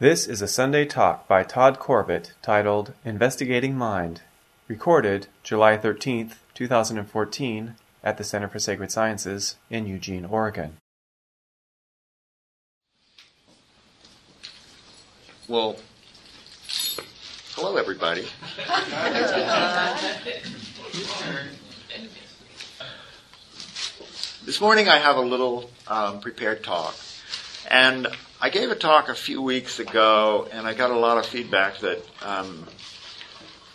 This is a Sunday talk by Todd Corbett titled Investigating Mind, recorded July 13th, 2014, at the Center for Sacred Sciences in Eugene, Oregon. Well, hello, everybody. this morning I have a little um, prepared talk. And I gave a talk a few weeks ago, and I got a lot of feedback that um,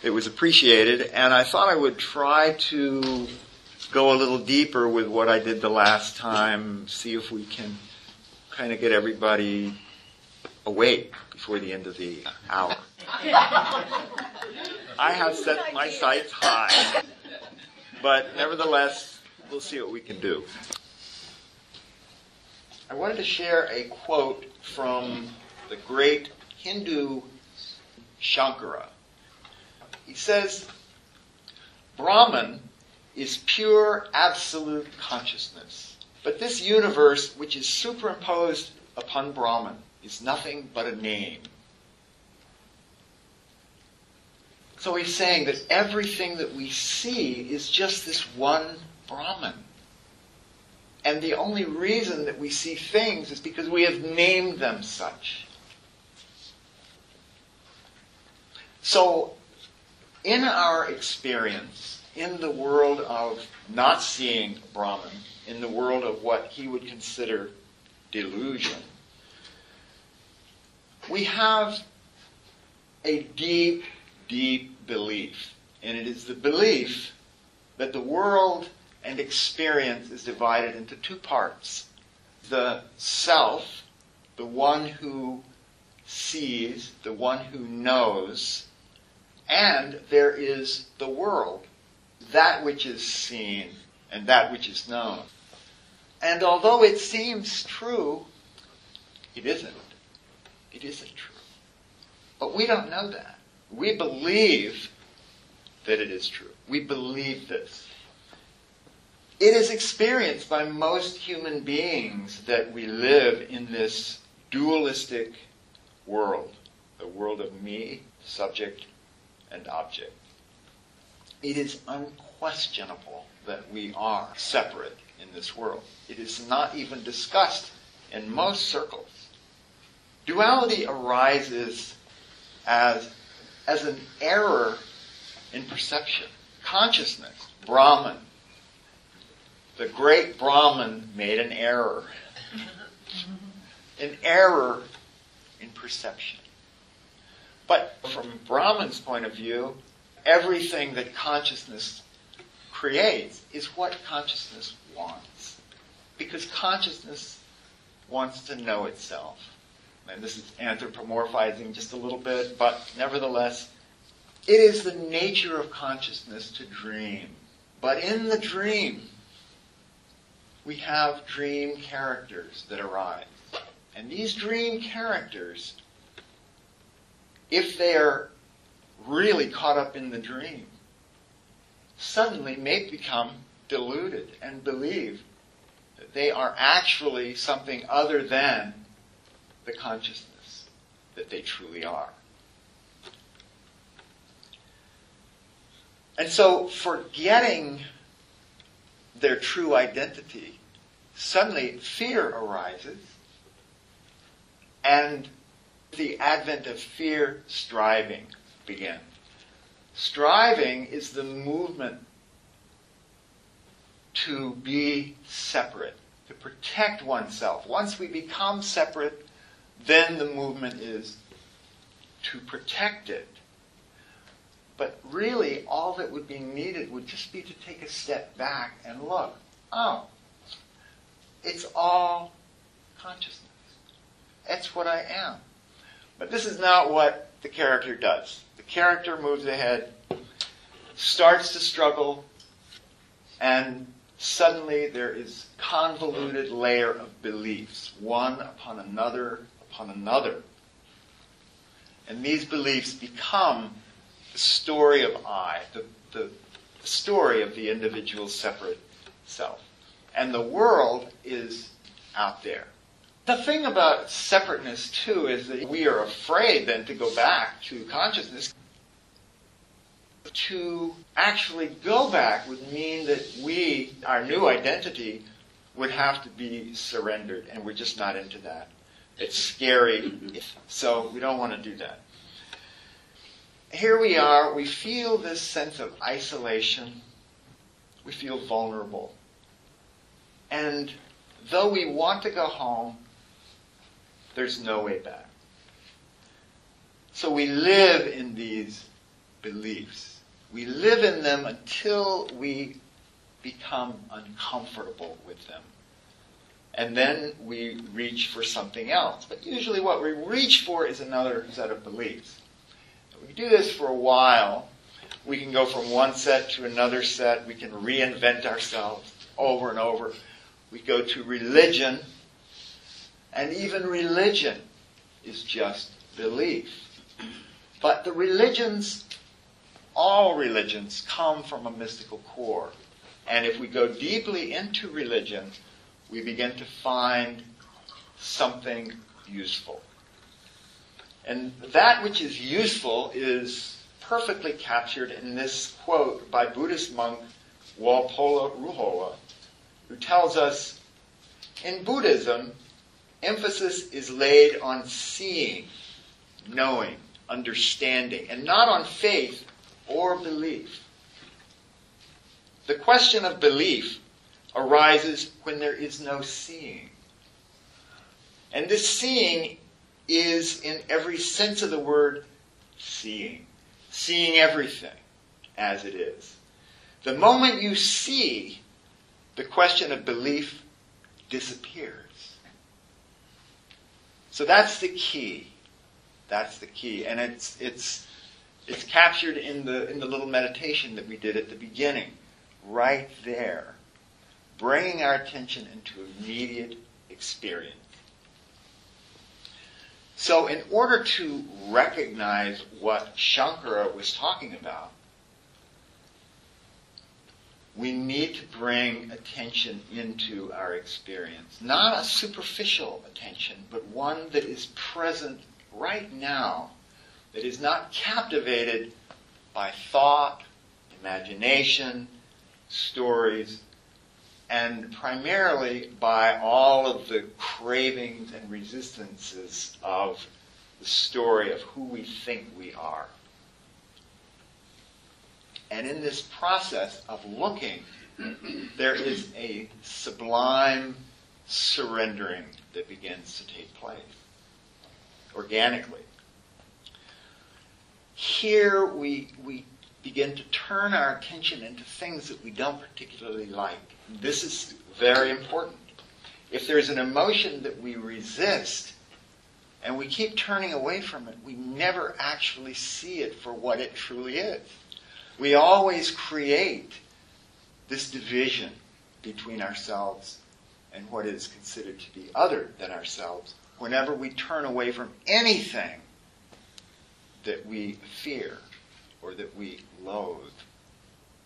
it was appreciated. And I thought I would try to go a little deeper with what I did the last time, see if we can kind of get everybody awake before the end of the hour. I have set my sights high, but nevertheless, we'll see what we can do. I wanted to share a quote from the great Hindu Shankara. He says, Brahman is pure absolute consciousness. But this universe, which is superimposed upon Brahman, is nothing but a name. So he's saying that everything that we see is just this one Brahman. And the only reason that we see things is because we have named them such. So, in our experience, in the world of not seeing Brahman, in the world of what he would consider delusion, we have a deep, deep belief. And it is the belief that the world and experience is divided into two parts. The self, the one who sees, the one who knows, and there is the world, that which is seen and that which is known. And although it seems true, it isn't. It isn't true. But we don't know that. We believe that it is true. We believe this. It is experienced by most human beings that we live in this dualistic world, the world of me, subject, and object. It is unquestionable that we are separate in this world. It is not even discussed in most circles. Duality arises as, as an error in perception. Consciousness, Brahman, the great Brahman made an error. an error in perception. But from Brahman's point of view, everything that consciousness creates is what consciousness wants. Because consciousness wants to know itself. And this is anthropomorphizing just a little bit, but nevertheless, it is the nature of consciousness to dream. But in the dream, we have dream characters that arise. And these dream characters, if they are really caught up in the dream, suddenly may become deluded and believe that they are actually something other than the consciousness that they truly are. And so forgetting their true identity, suddenly fear arises, and the advent of fear striving begins. Striving is the movement to be separate, to protect oneself. Once we become separate, then the movement is to protect it. But really, all that would be needed would just be to take a step back and look. Oh, it's all consciousness. That's what I am. But this is not what the character does. The character moves ahead, starts to struggle, and suddenly there is convoluted layer of beliefs, one upon another upon another. And these beliefs become the story of I, the, the, story of the individual separate self. And the world is out there. The thing about separateness, too, is that we are afraid then to go back to consciousness. To actually go back would mean that we, our new identity, would have to be surrendered, and we're just not into that. It's scary, so we don't want to do that. Here we are, we feel this sense of isolation, we feel vulnerable. And though we want to go home, there's no way back. So we live in these beliefs. We live in them until we become uncomfortable with them. And then we reach for something else. But usually what we reach for is another set of beliefs. If we do this for a while, we can go from one set to another set. We can reinvent ourselves over and over. We go to religion, and even religion is just belief. But the religions, all religions, come from a mystical core. And if we go deeply into religion, we begin to find something useful. And that which is useful is perfectly captured in this quote by Buddhist monk Walpola Rahula, who tells us in Buddhism, emphasis is laid on seeing, knowing, understanding, and not on faith or belief. The question of belief arises when there is no seeing. And this seeing is, in every sense of the word, seeing. Seeing everything as it is. The moment you see, the question of belief disappears. So that's the key. That's the key. And it's, it's, it's captured in the, in the little meditation that we did at the beginning. Right there bringing our attention into immediate experience. So, in order to recognize what Shankara was talking about, we need to bring attention into our experience. Not a superficial attention, but one that is present right now, that is not captivated by thought, imagination, stories, and primarily by all of the cravings and resistances of the story of who we think we are. And in this process of looking, there is a sublime surrendering that begins to take place organically. Here we, we begin to turn our attention into things that we don't particularly like. This is very important. If there's an emotion that we resist and we keep turning away from it, we never actually see it for what it truly is. We always create this division between ourselves and what is considered to be other than ourselves whenever we turn away from anything that we fear or that we loathe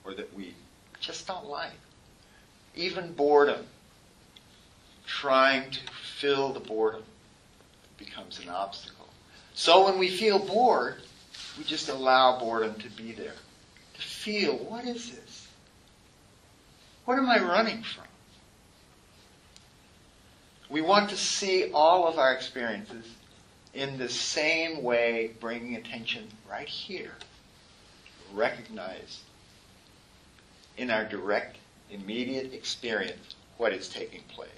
or that we just don't like. Even boredom, trying to fill the boredom becomes an obstacle. So when we feel bored, we just allow boredom to be there. Feel, what is this? What am I running from? We want to see all of our experiences in the same way, bringing attention right here recognize in our direct, immediate experience what is taking place.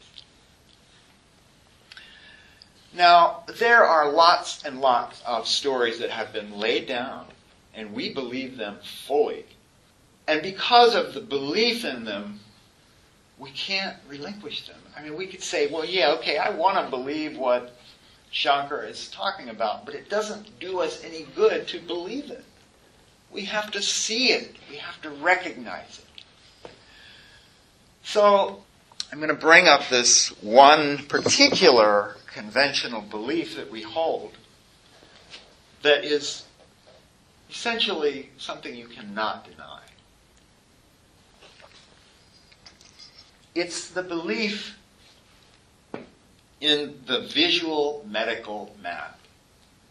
Now, there are lots and lots of stories that have been laid down, and we believe them fully. And because of the belief in them, we can't relinquish them. I mean, we could say, well, yeah, okay, I want to believe what Shankar is talking about, but it doesn't do us any good to believe it. We have to see it. We have to recognize it. So, I'm going to bring up this one particular conventional belief that we hold that is essentially something you cannot deny. It's the belief in the visual medical map.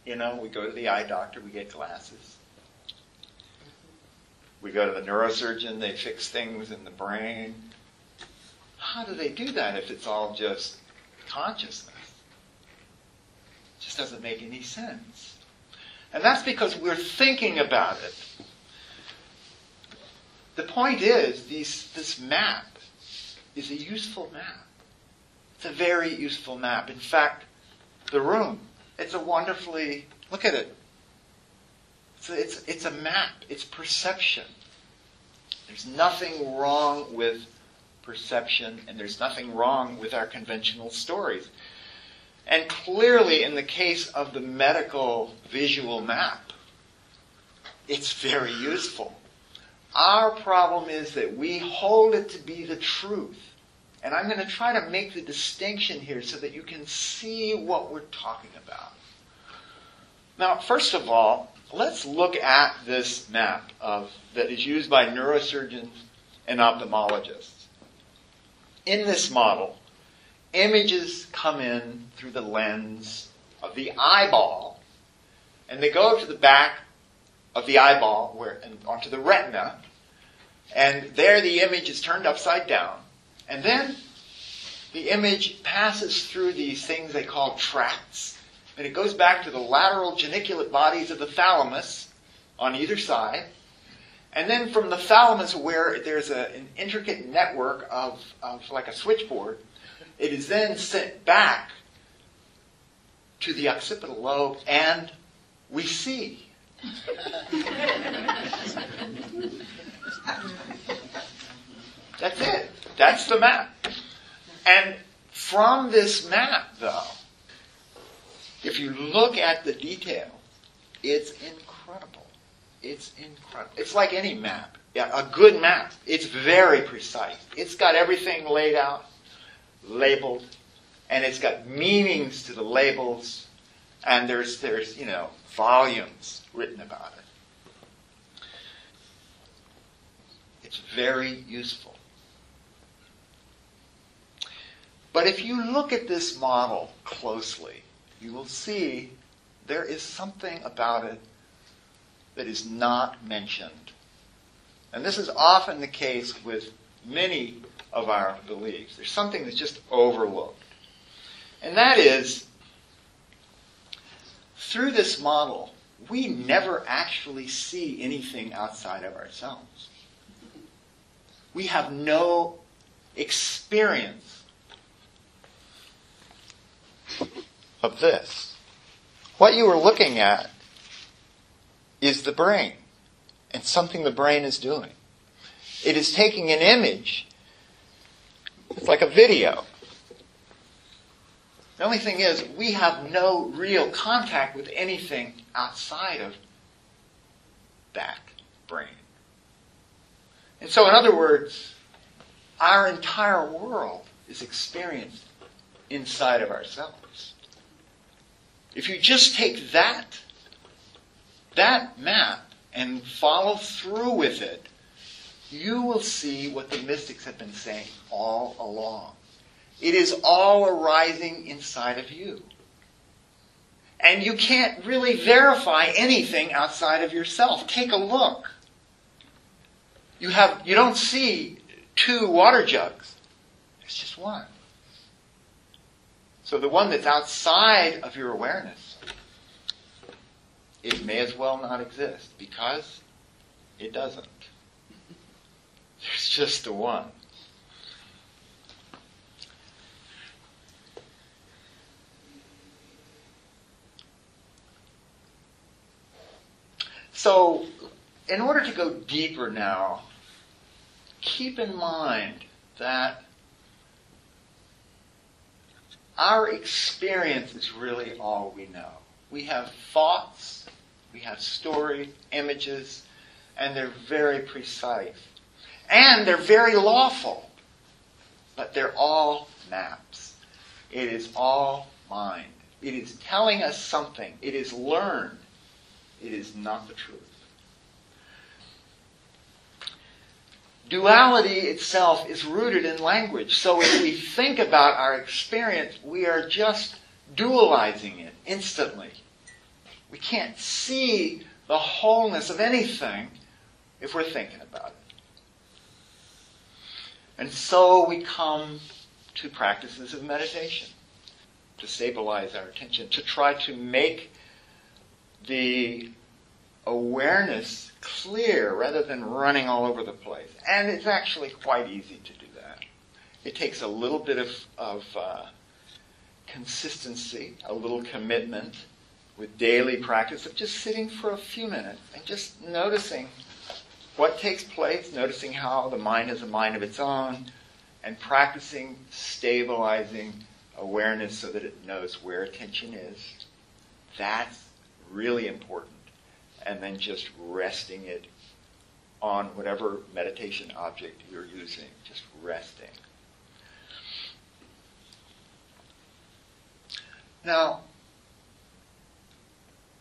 You know, we go to the eye doctor, we get glasses. We go to the neurosurgeon, they fix things in the brain. How do they do that if it's all just consciousness? It just doesn't make any sense. And that's because we're thinking about it. The point is, these, this map is a useful map. It's a very useful map. In fact, the room, it's a wonderfully, look at it. It's a, it's, it's a map. It's perception. There's nothing wrong with perception, and there's nothing wrong with our conventional stories. And clearly, in the case of the medical visual map, it's very useful. Our problem is that we hold it to be the truth. And I'm going to try to make the distinction here so that you can see what we're talking about. Now, first of all, let's look at this map of, that is used by neurosurgeons and ophthalmologists. In this model, images come in through the lens of the eyeball, and they go to the back of the eyeball, where and onto the retina, and there the image is turned upside down, and then the image passes through these things they call tracts, and it goes back to the lateral geniculate bodies of the thalamus on either side, and then from the thalamus, where there's a, an intricate network of, of like a switchboard, it is then sent back to the occipital lobe, and we see. That's it. That's the map. And from this map, though, if you look at the detail, it's incredible. It's incredible. It's like any map. Yeah, a good map. It's very precise. It's got everything laid out labeled, and it's got meanings to the labels, and there's, there's you know, volumes written about it. It's very useful. But if you look at this model closely, you will see there is something about it that is not mentioned. And this is often the case with many of our beliefs. There's something that's just overlooked. And that is, through this model, we never actually see anything outside of ourselves. We have no experience of this. What you are looking at is the brain and something the brain is doing. It is taking an image it's like a video. The only thing is, we have no real contact with anything outside of that brain. And so, in other words, our entire world is experienced inside of ourselves. If you just take that, that map and follow through with it, you will see what the mystics have been saying all along. It is all arising inside of you. And you can't really verify anything outside of yourself. Take a look. You have you don't see two water jugs. It's just one. So the one that's outside of your awareness, it may as well not exist because it doesn't. There's just the one. So, in order to go deeper now, keep in mind that our experience is really all we know. We have thoughts, we have stories, images, and they're very precise. And they're very lawful. But they're all maps. It is all mind. It is telling us something. It is learned. It is not the truth. duality itself is rooted in language. So if we think about our experience, we are just dualizing it instantly. We can't see the wholeness of anything if we're thinking about it. And so we come to practices of meditation to stabilize our attention, to try to make the awareness clear rather than running all over the place. And it's actually quite easy to do that. It takes a little bit of, of uh, consistency, a little commitment with daily practice of just sitting for a few minutes and just noticing what takes place, noticing how the mind has a mind of its own, and practicing stabilizing awareness so that it knows where attention is. That's really important. And then just resting it on whatever meditation object you're using, just resting. Now,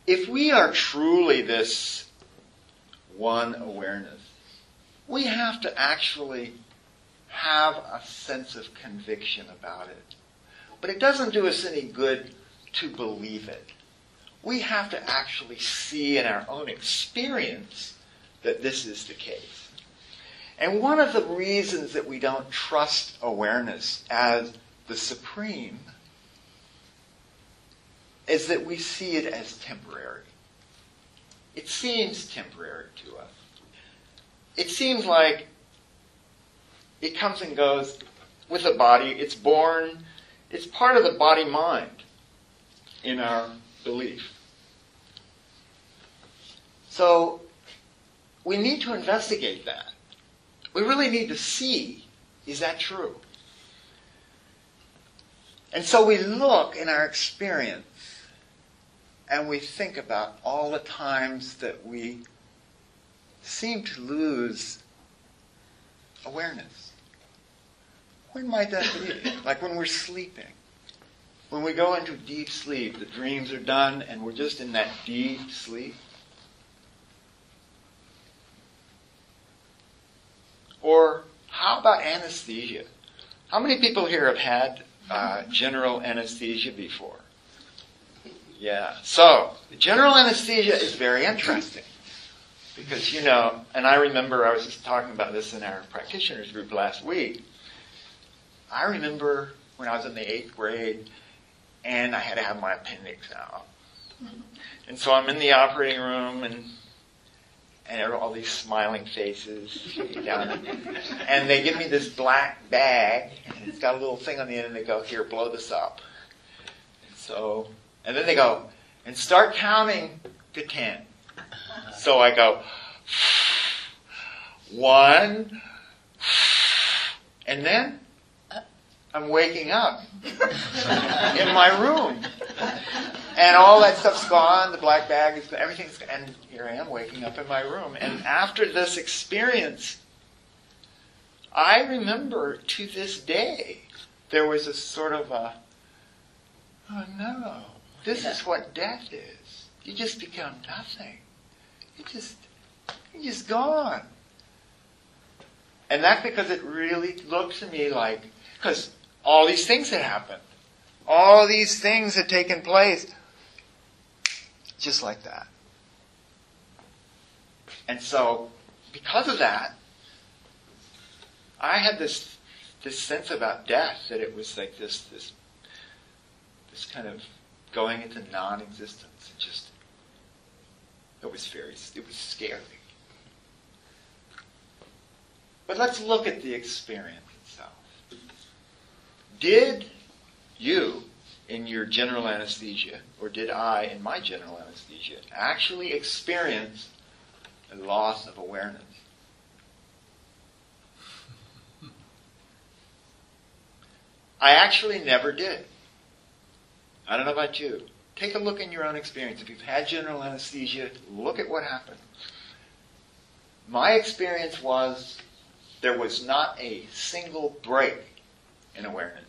if we are truly this one awareness, we have to actually have a sense of conviction about it. But it doesn't do us any good to believe it. We have to actually see in our own experience that this is the case. And one of the reasons that we don't trust awareness as the supreme is that we see it as temporary. It seems temporary to us. It seems like it comes and goes with the body. It's born, it's part of the body mind in our belief. So we need to investigate that. We really need to see is that true? And so we look in our experience and we think about all the times that we seem to lose awareness. When might that be? like when we're sleeping. When we go into deep sleep, the dreams are done and we're just in that deep sleep. Or how about anesthesia? How many people here have had uh, general anesthesia before? Yeah. So, general anesthesia is very interesting. Because, you know, and I remember I was just talking about this in our practitioners group last week. I remember when I was in the eighth grade and I had to have my appendix out. And so I'm in the operating room and and all these smiling faces. Know, and they give me this black bag and it's got a little thing on the end and they go, here, blow this up. And so and then they go, and start counting to ten. So I go, one, and then I'm waking up in my room. And all that stuff's gone, the black bag is everything's and here I am waking up in my room. And after this experience, I remember to this day there was a sort of a oh no. This is what death is. You just become nothing. You just you're just gone. And that's because it really looked to me like because all these things had happened. All these things had taken place just like that. And so, because of that, I had this this sense about death that it was like this this this kind of going into non-existence. It just it was very it was scary. But let's look at the experience. Did you in your general anesthesia, or did I in my general anesthesia, actually experience a loss of awareness? I actually never did. I don't know about you. Take a look in your own experience. If you've had general anesthesia, look at what happened. My experience was there was not a single break in awareness.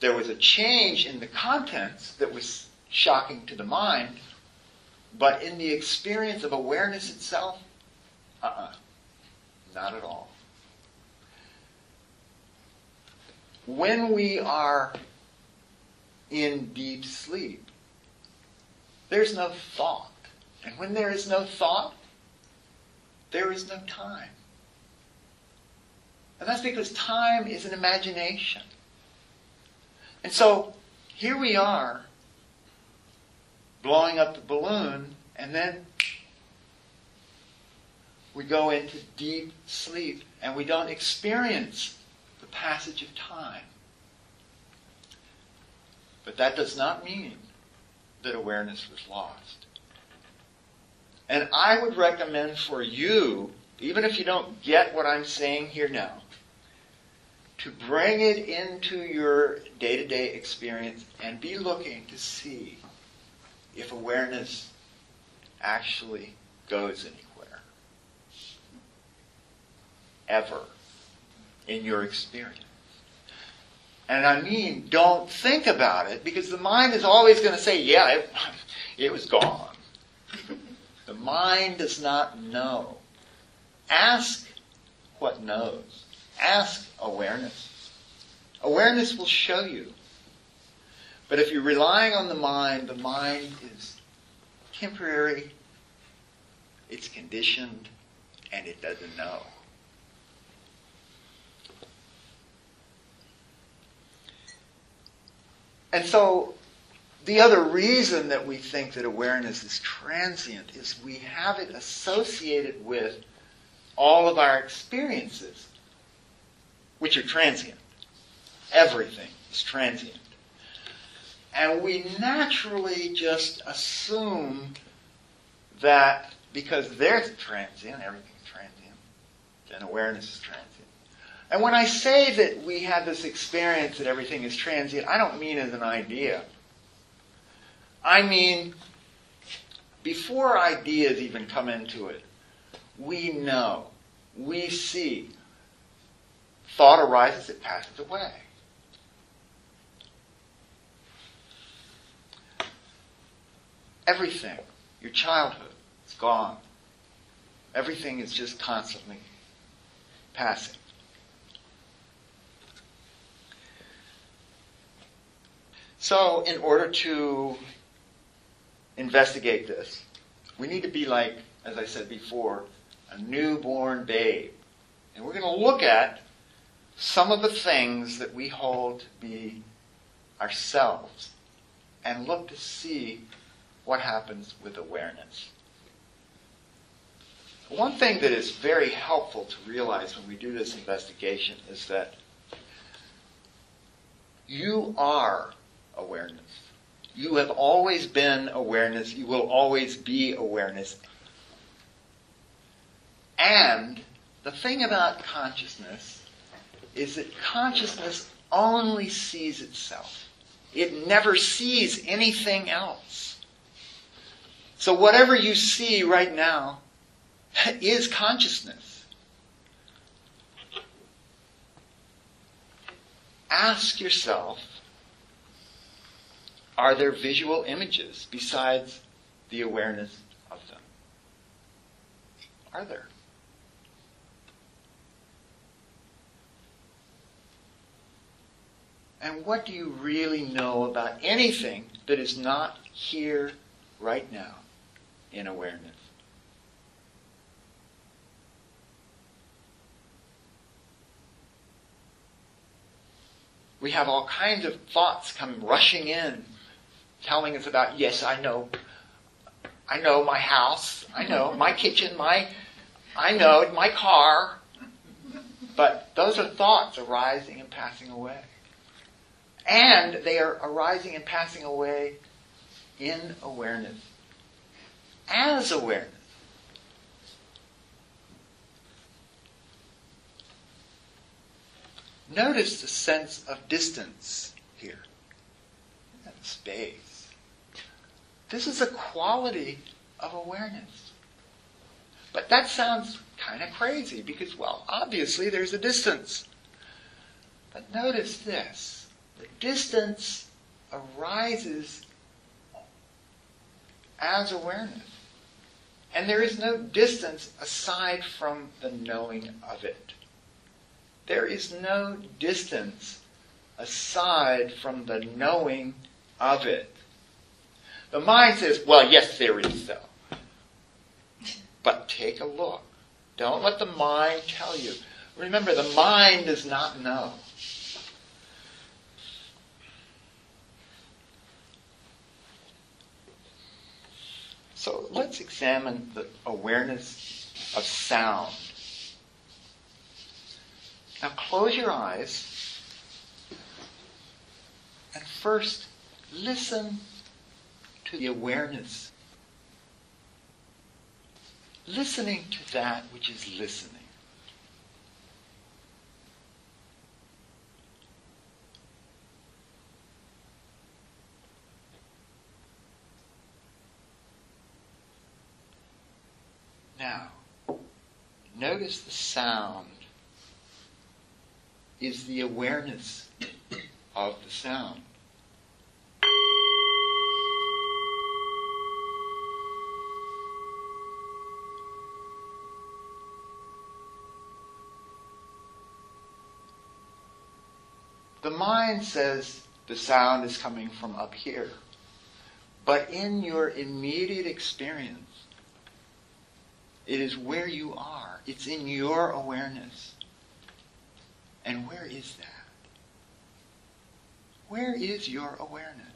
There was a change in the contents that was shocking to the mind, but in the experience of awareness itself, uh-uh. Not at all. When we are in deep sleep, there's no thought. And when there is no thought, there is no time. And that's because time is an imagination. And so here we are blowing up the balloon, and then we go into deep sleep and we don't experience the passage of time. But that does not mean that awareness was lost. And I would recommend for you, even if you don't get what I'm saying here now, to bring it into your day to day experience and be looking to see if awareness actually goes anywhere. Ever in your experience. And I mean, don't think about it because the mind is always going to say, yeah, it, it was gone. the mind does not know. Ask what knows. Ask awareness. Awareness will show you. But if you're relying on the mind, the mind is temporary, it's conditioned, and it doesn't know. And so the other reason that we think that awareness is transient is we have it associated with all of our experiences, which are transient. Everything is transient. And we naturally just assume that because they're transient, everything's transient, then awareness is transient. And when I say that we have this experience that everything is transient, I don't mean as an idea. I mean, before ideas even come into it, we know, we see. Thought arises, it passes away. Everything, your childhood, is gone. Everything is just constantly passing. So, in order to investigate this, we need to be like, as I said before, a newborn babe. And we're going to look at some of the things that we hold to be ourselves and look to see what happens with awareness. One thing that is very helpful to realize when we do this investigation is that you are awareness. You have always been awareness. You will always be awareness. And the thing about consciousness is that consciousness only sees itself. It never sees anything else. So whatever you see right now is consciousness. Ask yourself, are there visual images besides the awareness of them? Are there? And what do you really know about anything that is not here right now in awareness? We have all kinds of thoughts come rushing in telling us about, yes, I know, I know my house, I know my kitchen, my, I know my car. But those are thoughts arising and passing away. And they are arising and passing away in awareness. As awareness. Notice the sense of distance here. Space. This is a quality of awareness. But that sounds kind of crazy because, well, obviously there's a distance. But notice this the distance arises as awareness. And there is no distance aside from the knowing of it. There is no distance aside from the knowing of it. The mind says, well, yes, there is so. But take a look. Don't let the mind tell you. Remember, the mind does not know. So let's examine the awareness of sound. Now close your eyes and first listen to the awareness. Listening to that which is listening. Now, notice the sound is the awareness of the sound. The mind says the sound is coming from up here. But in your immediate experience, it is where you are. It's in your awareness. And where is that? Where is your awareness?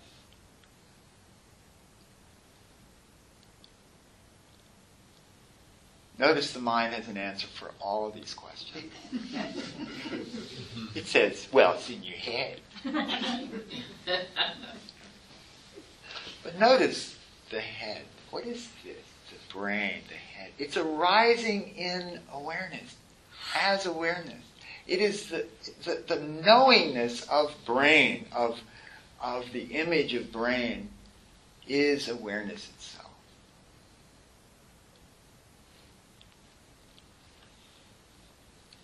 Notice the mind has an answer for all of these questions. it says, well, it's in your head. but notice the head. What is this? Brain, the head. It's arising in awareness, as awareness. It is the, the, the knowingness of brain, of, of the image of brain, is awareness itself.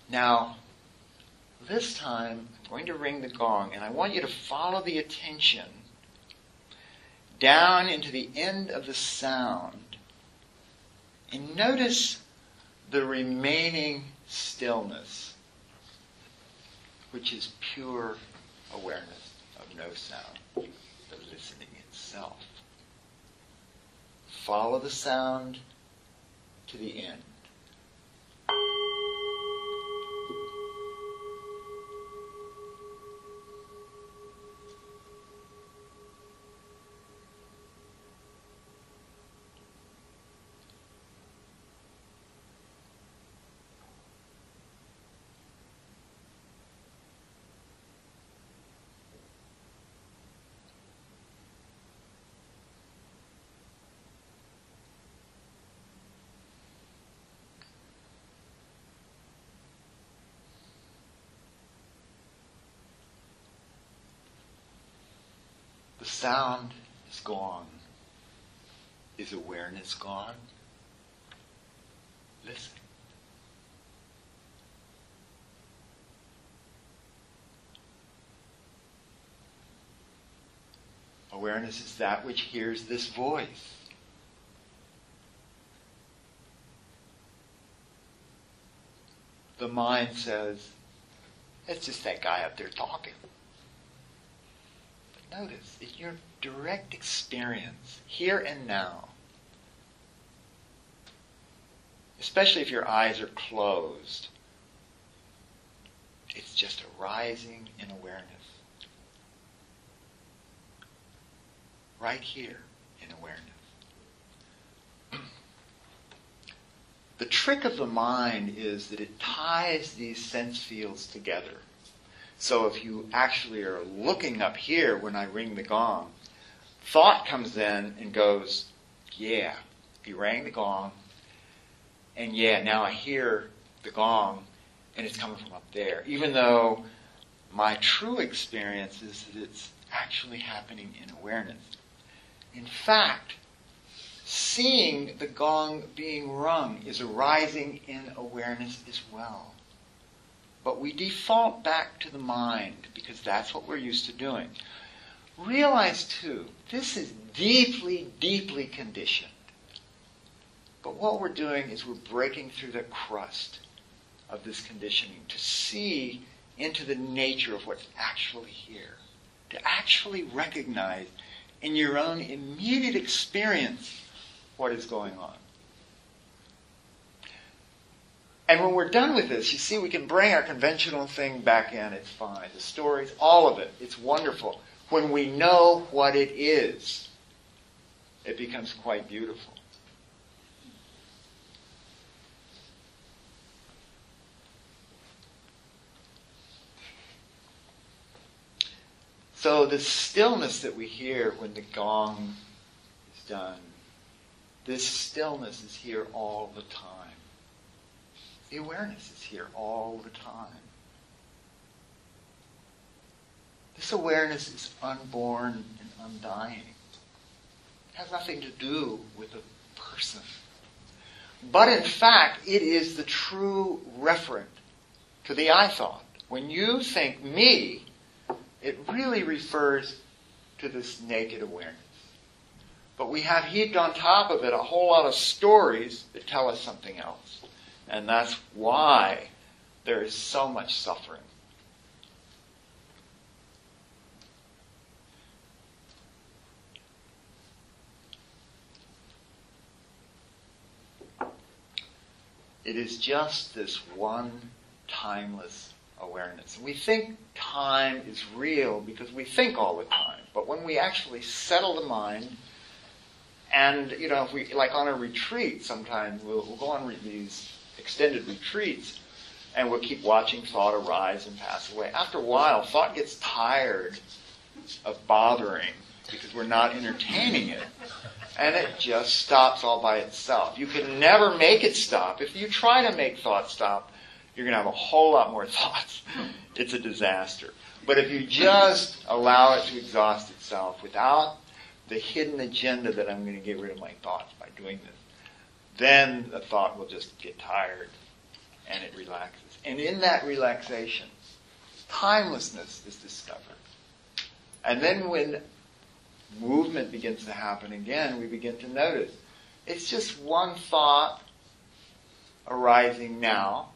Now, this time I'm going to ring the gong, and I want you to follow the attention down into the end of the sound and notice the remaining stillness, which is pure awareness of no sound, the listening itself. Follow the sound to the end. The sound is gone. Is awareness gone? Listen. Awareness is that which hears this voice. The mind says, it's just that guy up there talking. Notice, in your direct experience, here and now, especially if your eyes are closed, it's just arising in awareness. Right here in awareness. The trick of the mind is that it ties these sense fields together. So if you actually are looking up here when I ring the gong, thought comes in and goes, yeah, he rang the gong, and yeah, now I hear the gong, and it's coming from up there. Even though my true experience is that it's actually happening in awareness. In fact, seeing the gong being rung is arising in awareness as well. But we default back to the mind because that's what we're used to doing. Realize too, this is deeply, deeply conditioned. But what we're doing is we're breaking through the crust of this conditioning to see into the nature of what's actually here. To actually recognize in your own immediate experience what is going on. And when we're done with this, you see, we can bring our conventional thing back in. It's fine. The stories, all of it. It's wonderful. When we know what it is, it becomes quite beautiful. So the stillness that we hear when the gong is done, this stillness is here all the time. The awareness is here all the time. This awareness is unborn and undying. It has nothing to do with a person. But in fact, it is the true referent to the I thought. When you think me, it really refers to this naked awareness. But we have heaped on top of it a whole lot of stories that tell us something else. And that's why there is so much suffering. It is just this one timeless awareness. We think time is real because we think all the time. But when we actually settle the mind, and you know, if we like on a retreat, sometimes we'll, we'll go on these extended retreats, and we'll keep watching thought arise and pass away. After a while, thought gets tired of bothering because we're not entertaining it. And it just stops all by itself. You can never make it stop. If you try to make thought stop, you're going to have a whole lot more thoughts. It's a disaster. But if you just allow it to exhaust itself without the hidden agenda that I'm going to get rid of my thoughts by doing this, then the thought will just get tired and it relaxes. And in that relaxation, timelessness is discovered. And then when movement begins to happen again, we begin to notice it's just one thought arising now,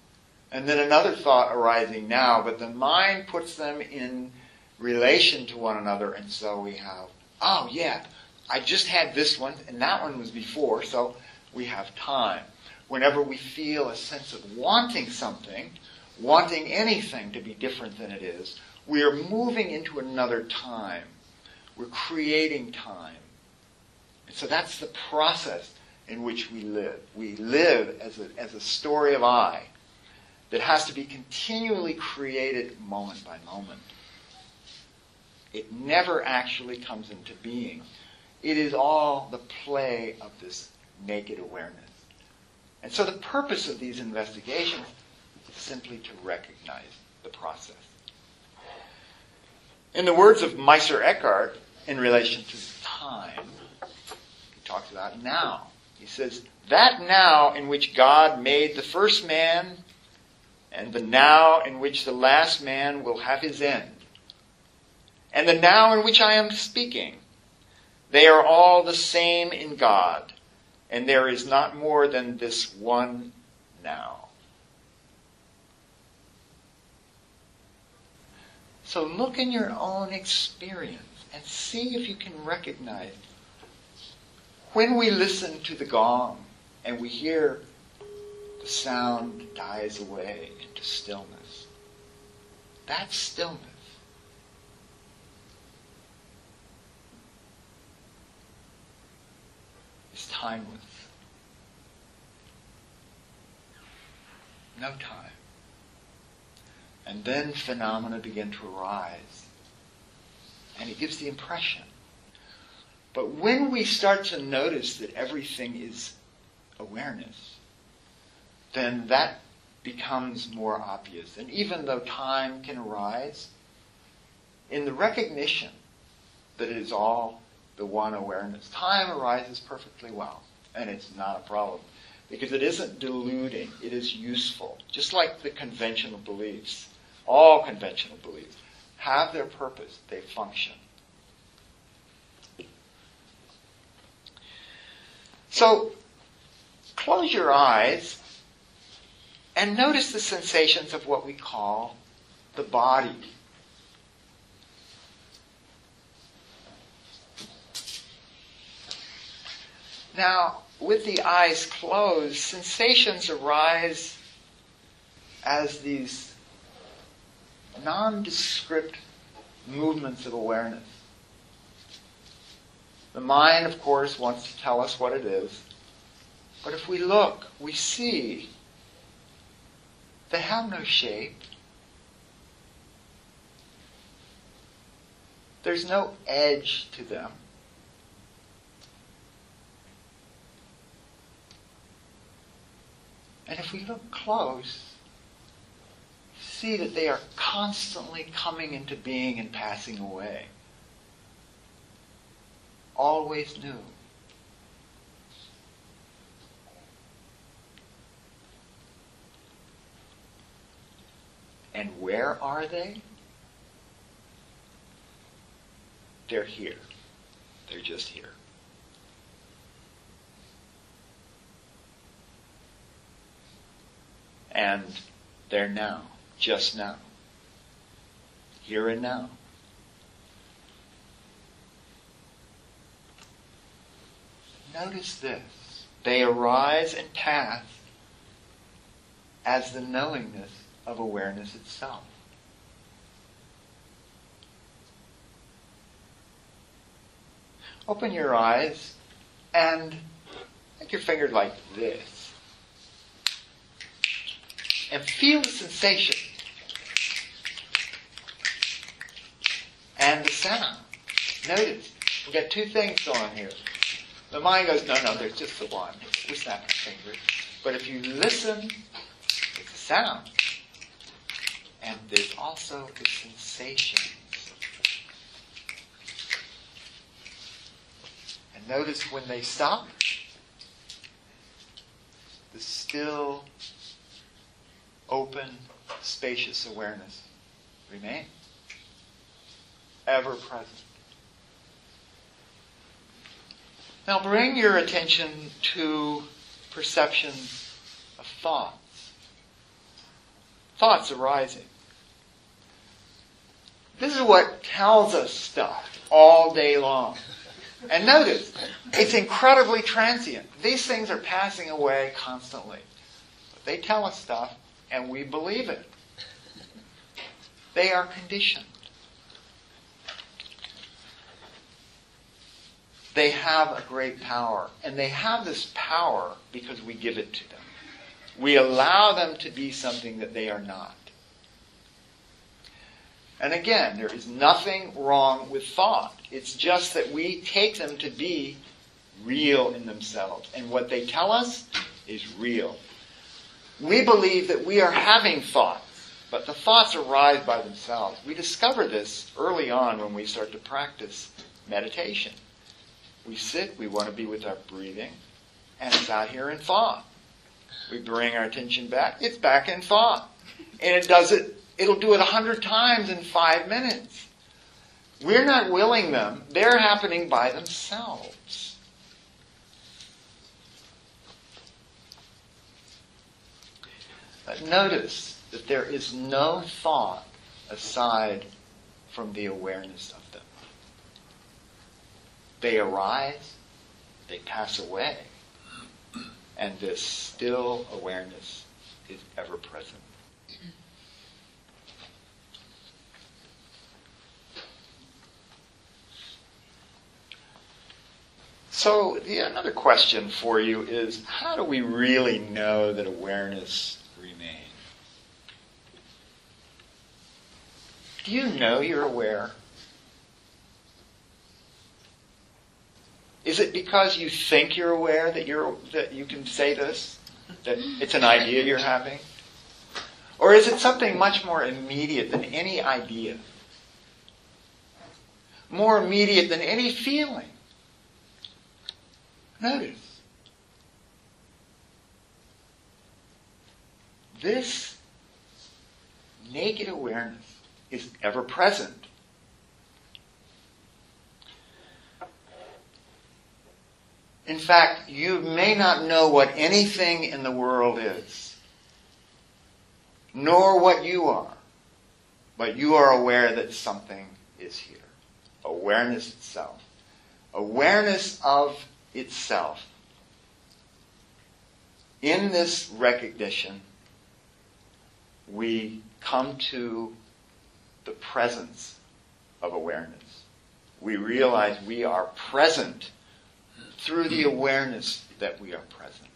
and then another thought arising now, but the mind puts them in relation to one another, and so we have, oh yeah, I just had this one, and that one was before, so we have time. Whenever we feel a sense of wanting something, wanting anything to be different than it is, we are moving into another time. We're creating time. And so that's the process in which we live. We live as a, as a story of I that has to be continually created moment by moment. It never actually comes into being. It is all the play of this naked awareness. And so the purpose of these investigations is simply to recognize the process. In the words of Meister Eckhart, in relation to time, he talks about now. He says, that now in which God made the first man and the now in which the last man will have his end, and the now in which I am speaking, they are all the same in God and there is not more than this one now. So look in your own experience and see if you can recognize when we listen to the gong and we hear the sound dies away into stillness. That stillness is timeless. No time. And then phenomena begin to arise. And it gives the impression. But when we start to notice that everything is awareness, then that becomes more obvious. And even though time can arise, in the recognition that it is all the one awareness. Time arises perfectly well, and it's not a problem because it isn't deluding, it is useful. Just like the conventional beliefs, all conventional beliefs have their purpose, they function. So, close your eyes and notice the sensations of what we call the body. Now, with the eyes closed, sensations arise as these nondescript movements of awareness. The mind, of course, wants to tell us what it is. But if we look, we see they have no shape. There's no edge to them. And if we look close, see that they are constantly coming into being and passing away. Always new. And where are they? They're here. They're just here. And they're now, just now. Here and now. Notice this. They arise and pass as the knowingness of awareness itself. Open your eyes and make your finger like this. And feel the sensation and the sound. Notice, we got two things going here. The mind goes, no, no, there's just the one. We snap our fingers. But if you listen, it's a sound. And there's also the sensations. And notice when they stop, the still, open, spacious awareness remain, Ever present. Now bring your attention to perceptions of thoughts. Thoughts arising. This is what tells us stuff all day long. And notice, it's incredibly transient. These things are passing away constantly. But they tell us stuff, and we believe it. They are conditioned. They have a great power. And they have this power because we give it to them. We allow them to be something that they are not. And again, there is nothing wrong with thought. It's just that we take them to be real in themselves. And what they tell us is real. We believe that we are having thoughts, but the thoughts arise by themselves. We discover this early on when we start to practice meditation. We sit, we want to be with our breathing, and it's out here in thought. We bring our attention back, it's back in thought. And it does it, it'll do it a hundred times in five minutes. We're not willing them, they're happening by themselves. But notice that there is no thought aside from the awareness of them. They arise, they pass away, and this still awareness is ever present. So, the, another question for you is how do we really know that awareness remains? Do you know you're aware? Is it because you think you're aware that you're that you can say this? That it's an idea you're having? Or is it something much more immediate than any idea? More immediate than any feeling? Notice. This naked awareness is ever present. In fact, you may not know what anything in the world is, nor what you are, but you are aware that something is here. Awareness itself. Awareness of itself. In this recognition, we come to the presence of awareness. We realize we are present through the awareness that we are present.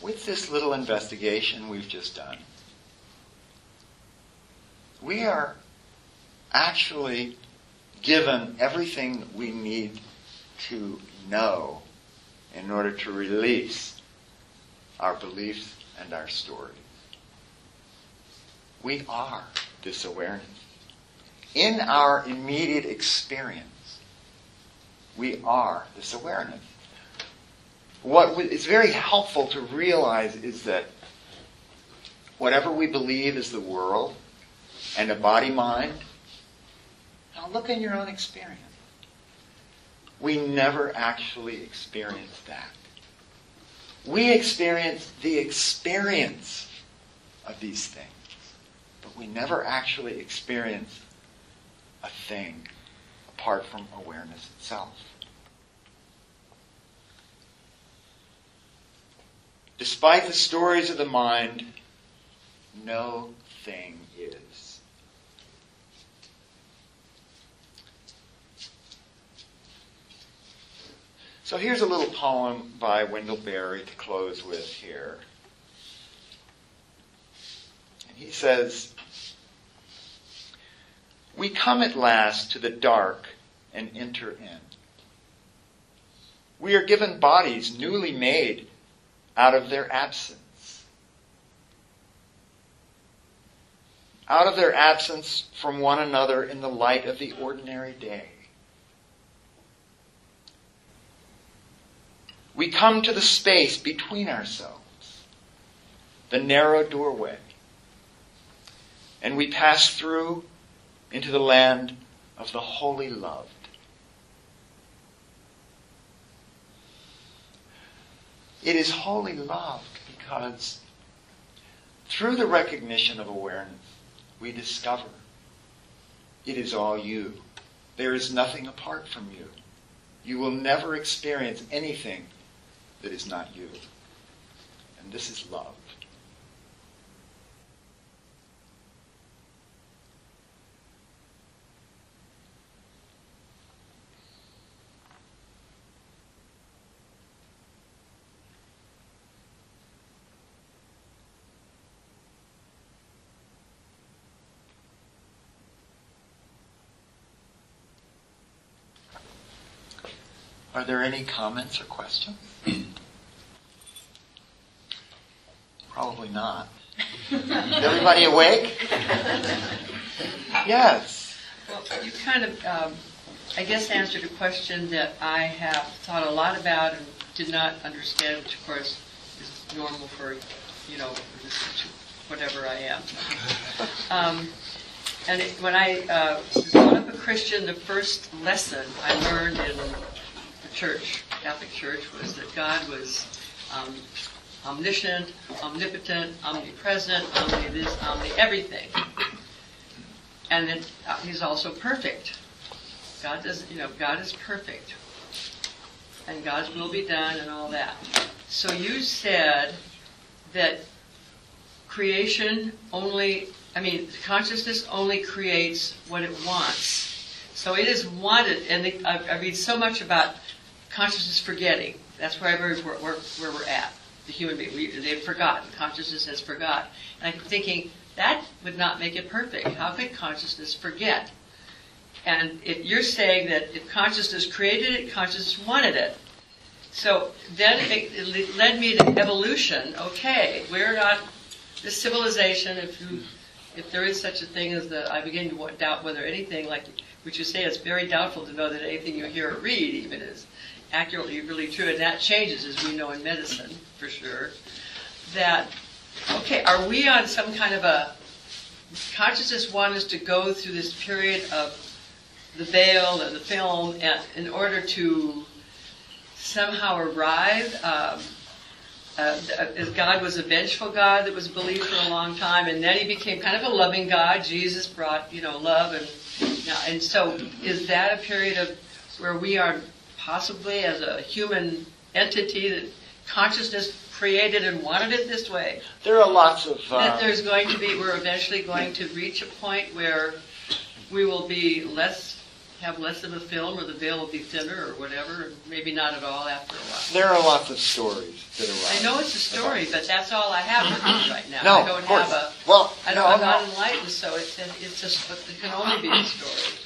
With this little investigation we've just done, we are actually given everything we need to know in order to release our beliefs and our stories. We are this awareness. In our immediate experience, we are this awareness. What is very helpful to realize is that whatever we believe is the world and a body mind, now look in your own experience. We never actually experience that. We experience the experience of these things, but we never actually experience a thing apart from awareness itself. Despite the stories of the mind, no thing is. So here's a little poem by Wendell Berry to close with here. And he says, We come at last to the dark and enter in. We are given bodies newly made out of their absence. Out of their absence from one another in the light of the ordinary day. We come to the space between ourselves, the narrow doorway, and we pass through into the land of the wholly loved. It is wholly loved because through the recognition of awareness, we discover it is all you. There is nothing apart from you. You will never experience anything that is not you. And this is love. Are there any comments or questions? Probably not. Everybody awake? Yes. Well, you kind of, um, I guess, answered a question that I have thought a lot about and did not understand, which of course is normal for, you know, whatever I am. Um, and it, when I uh, was up a Christian, the first lesson I learned in the church, Catholic Church, was that God was um, omniscient, omnipotent, omnipresent, omni this, omni everything. And then uh, he's also perfect. God does, you know, God is perfect. And God's will be done and all that. So you said that creation only, I mean, consciousness only creates what it wants. So it is wanted, and I, I read so much about consciousness forgetting. That's where, I, where, where, where we're at the human being. We, they've forgotten. Consciousness has forgot. And I'm thinking, that would not make it perfect. How could consciousness forget? And if you're saying that if consciousness created it, consciousness wanted it. So then it, led me to evolution. Okay, we're not the civilization. If you, if there is such a thing as the, I begin to doubt whether anything like which you say it's very doubtful to know that anything you hear or read even is accurately really true, and that changes as we know in medicine for sure. That Okay, are we on some kind of a consciousness wants to go through this period of the veil and the film and, in order to somehow arrive? Um, uh, uh, God was a vengeful God that was believed for a long time, and then he became kind of a loving God. Jesus brought, you know, love, and and so is that a period of where we are possibly as a human entity that consciousness created and wanted it this way? There are lots of uh, that there's going to be we're eventually going to reach a point where we will be less have less of a film or the veil will be thinner or whatever, maybe not at all after a while. There are lots of stories that arise. I know it's a story, but that's all I have right now. No, I don't of course. have a. Well, I no, don't, I'm no. not enlightened, so it's it's just it can only be a story.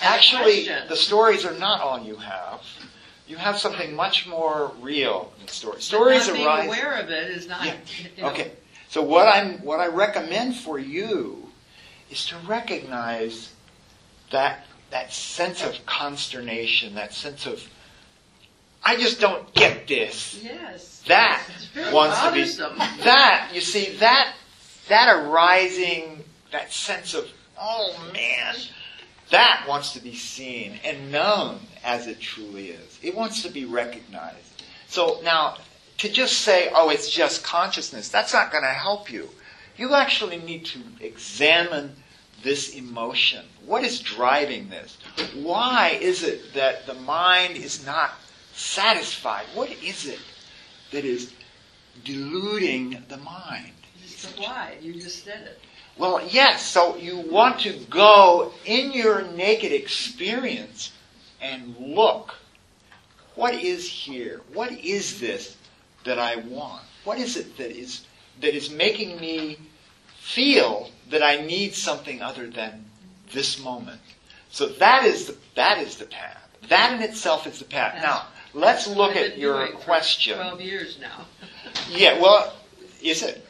Actually, the stories are not all you have. You have something much more real in stories. But Stories not being arise. aware of it is not. Yeah. You know, Okay. So what I'm what I recommend for you is to recognize that that sense of consternation, that sense of I just don't get this. Yes. That wants to be that you see that that arising that sense of oh man that wants to be seen and known as it truly is. It wants to be recognized. So now to just say oh it's just consciousness that's not going to help you. You actually need to examine this emotion. What is driving this? Why is it that the mind is not satisfied? What is it that is deluding the mind? It's the why. You just said it. Well, yes, so you want to go in your naked experience and look. What is here? What is this that I want? What is it that is that is making me feel that I need something other than this moment? So that is the that is the path. That in itself is the path. Now, let's look at your question. Twelve years now. Yeah, well, is it?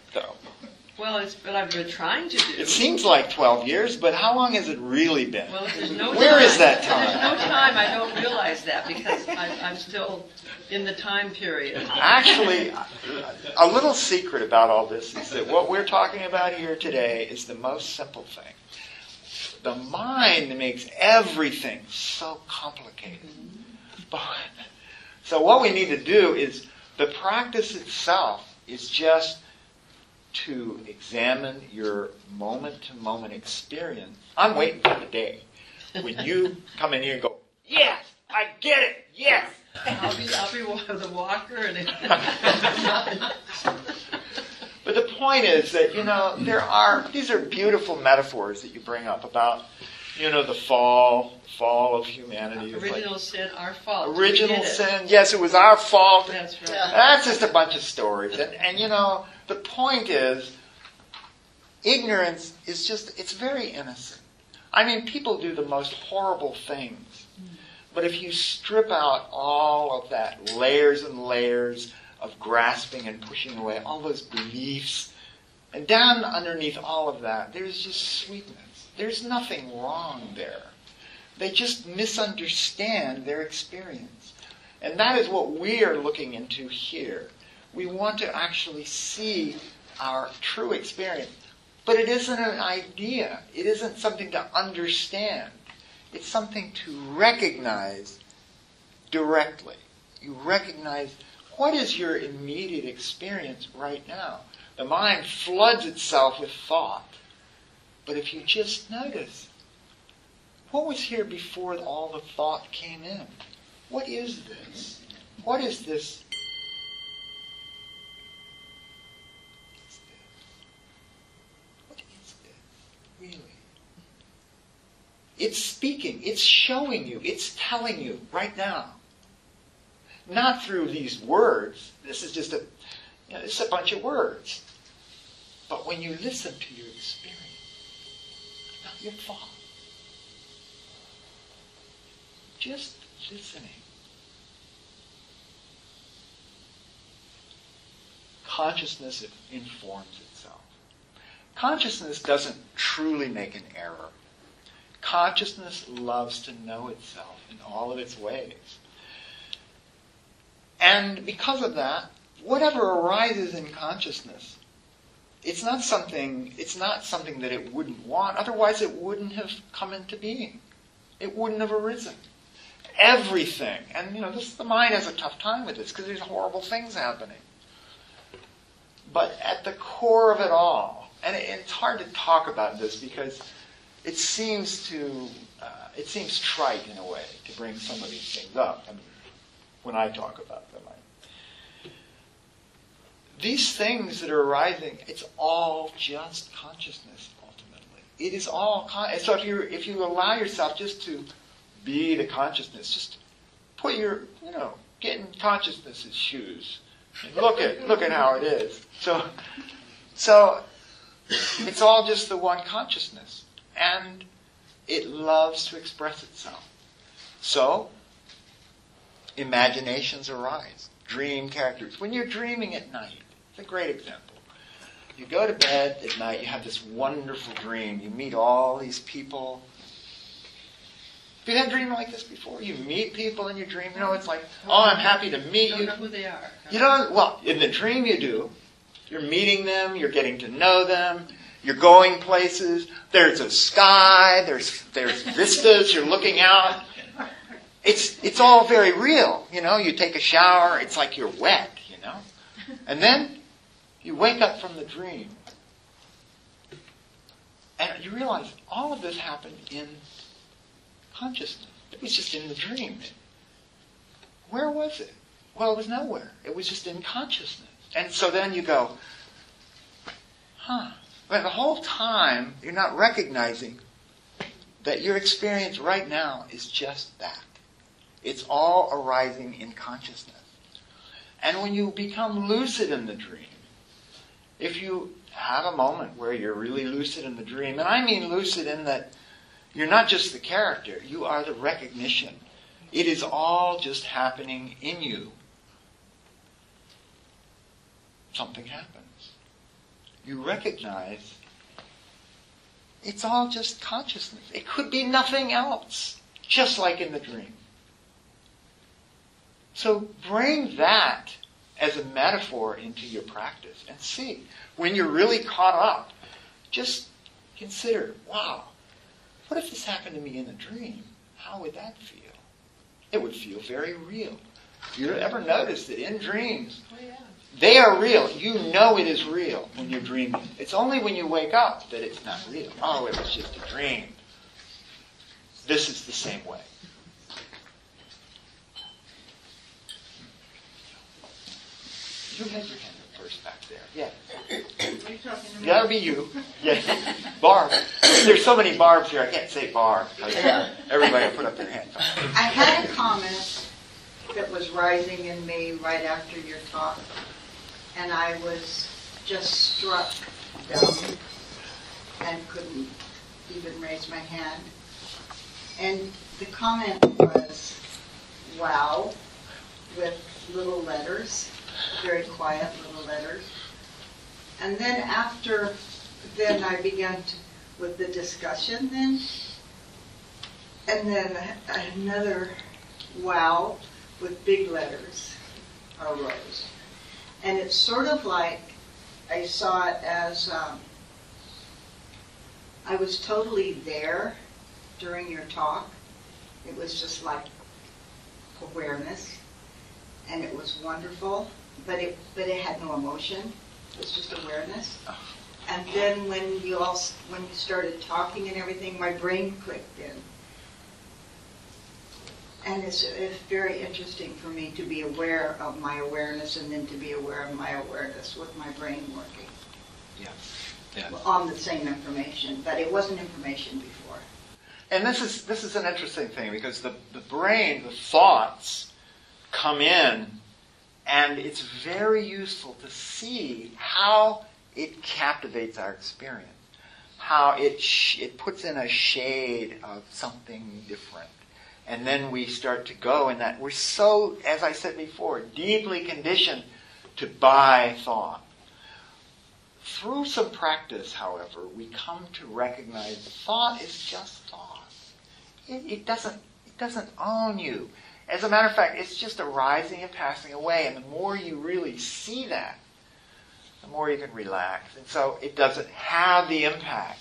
Well, it's what I've been trying to do. It seems like 12 years, but how long has it really been? Well, there's no Where time. is that time? There's no time. I don't realize that because I, I'm still in the time period. Actually, a little secret about all this is that what we're talking about here today is the most simple thing. The mind makes everything so complicated. But- So what we need to do is the practice itself is just to examine your moment to moment experience. I'm waiting for the day when you come in here and go, yes, I get it, yes. I'll be, I'll be the walker and. But the point is that, you know, there are, these are beautiful metaphors that you bring up about, you know, the fall, fall of humanity. It's like- Original sin, our fault. original sin. Yes, it was our fault. That's right. That's just a bunch of stories. And, and you know, the point is, ignorance is just, it's very innocent. I mean, people do the most horrible things. But if you strip out all of that, layers and layers of grasping and pushing away, all those beliefs, and down underneath all of that, there's just sweetness. There's nothing wrong there. They just misunderstand their experience. And that is what we are looking into here. We want to actually see our true experience. But it isn't an idea. It isn't something to understand. It's something to recognize directly. You recognize what is your immediate experience right now. The mind floods itself with thought. But if you just notice, what was here before all the thought came in? What is this? What is this? What is this? Really? It's speaking. It's showing you. It's telling you right now. Not through these words. This is just a, you know, it's a bunch of words. But when you listen to your experience, not your thought, just listening. Consciousness informs itself. Consciousness doesn't truly make an error. Consciousness loves to know itself in all of its ways. And because of that, whatever arises in consciousness it's not something it's not something that it wouldn't want. Otherwise it wouldn't have come into being. It wouldn't have arisen. Everything. And you know this the mind has a tough time with this because there's horrible things happening. But at the core of it all and it, it's hard to talk about this because it seems to uh, it seems trite in a way to bring some of these things up I mean, when I talk about them I these things that are arising, it's all just consciousness ultimately. It is all con- so if you if you allow yourself just to be the consciousness, just put your you know get in consciousness's shoes. And look at look at how it is. So so it's all just the one consciousness, and it loves to express itself. So imaginations arise, dream characters. When you're dreaming at night, it's a great example. You go to bed at night, you have this wonderful dream. You meet all these people. Have you had a dream like this before? You meet people in your dream. You know, it's like, oh, I'm happy to meet you. You Don't know who they are. You don't, well, in the dream you do. You're meeting them, you're getting to know them, you're going places. There's a sky, there's, there's vistas, you're looking out. It's, it's all very real. You know, you take a shower, it's like you're wet, you know. And then you wake up from the dream and you realize all of this happened in consciousness. It was just in the dream. Where was it? Well, it was nowhere. It was just in consciousness. And so then you go, huh. But the whole time, you're not recognizing that your experience right now is just that. It's all arising in consciousness. And when you become lucid in the dream, if you have a moment where you're really lucid in the dream, and I mean lucid in that you're not just the character, you are the recognition. It is all just happening in you. Something happens. You recognize it's all just consciousness. It could be nothing else, just like in the dream. So bring that as a metaphor into your practice and see. When you're really caught up, just consider, wow, what if this happened to me in a dream? How would that feel? It would feel very real. You ever notice that in dreams, Oh, yeah. They are real. You know it is real when you're dreaming. It's only when you wake up that it's not real. Oh, it was just a dream. This is the same way. You had your hand up first back there. Yeah. That'll be you. Yes. Barb. There's so many barbs here, I can't say Barb. Everybody put up their hand. I had a comment that was rising in me right after your talk, and I was just struck dumb and couldn't even raise my hand. And the comment was, wow, with little letters, very quiet little letters. And then after, then I began to, with the discussion then, and then another wow with big letters arose. And it's sort of like I saw it as um, I was totally there during your talk. It was just like awareness, and it was wonderful. But it but it had no emotion. It was just awareness. And then when you all when you started talking and everything, my brain clicked in. And it's, it's very interesting for me to be aware of my awareness and then to be aware of my awareness with my brain working Yeah. Yeah. on the same information, but it wasn't information before. And this is this is an interesting thing because the, the brain, the thoughts come in and it's very useful to see how it captivates our experience. How it sh- it puts in a shade of something different. And then we start to go in that we're so, as I said before, deeply conditioned to buy thought. Through some practice, however, we come to recognize thought is just thought. It, it doesn't it doesn't own you. As a matter of fact, it's just arising and passing away. And the more you really see that, the more you can relax. And so it doesn't have the impact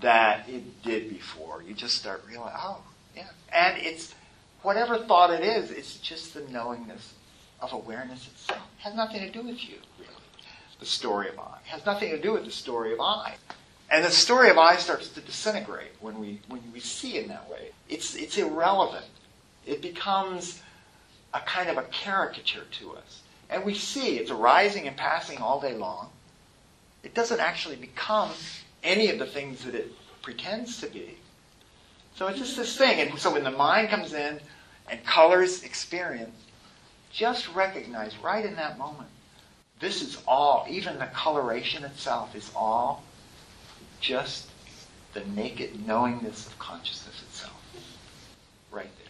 that it did before. You just start realizing, oh, yeah. And it's whatever thought it is, it's just the knowingness of awareness itself. It has nothing to do with you, really. The story of I. It has nothing to do with the story of I. And the story of I starts to disintegrate when we when we see it in that way. It's it's irrelevant. It becomes a kind of a caricature to us. And we see it's arising and passing all day long. It doesn't actually become any of the things that it pretends to be. So it's just this thing. And so when the mind comes in and colors experience, just recognize right in that moment, this is all, even the coloration itself is all just the naked knowingness of consciousness itself. Right there.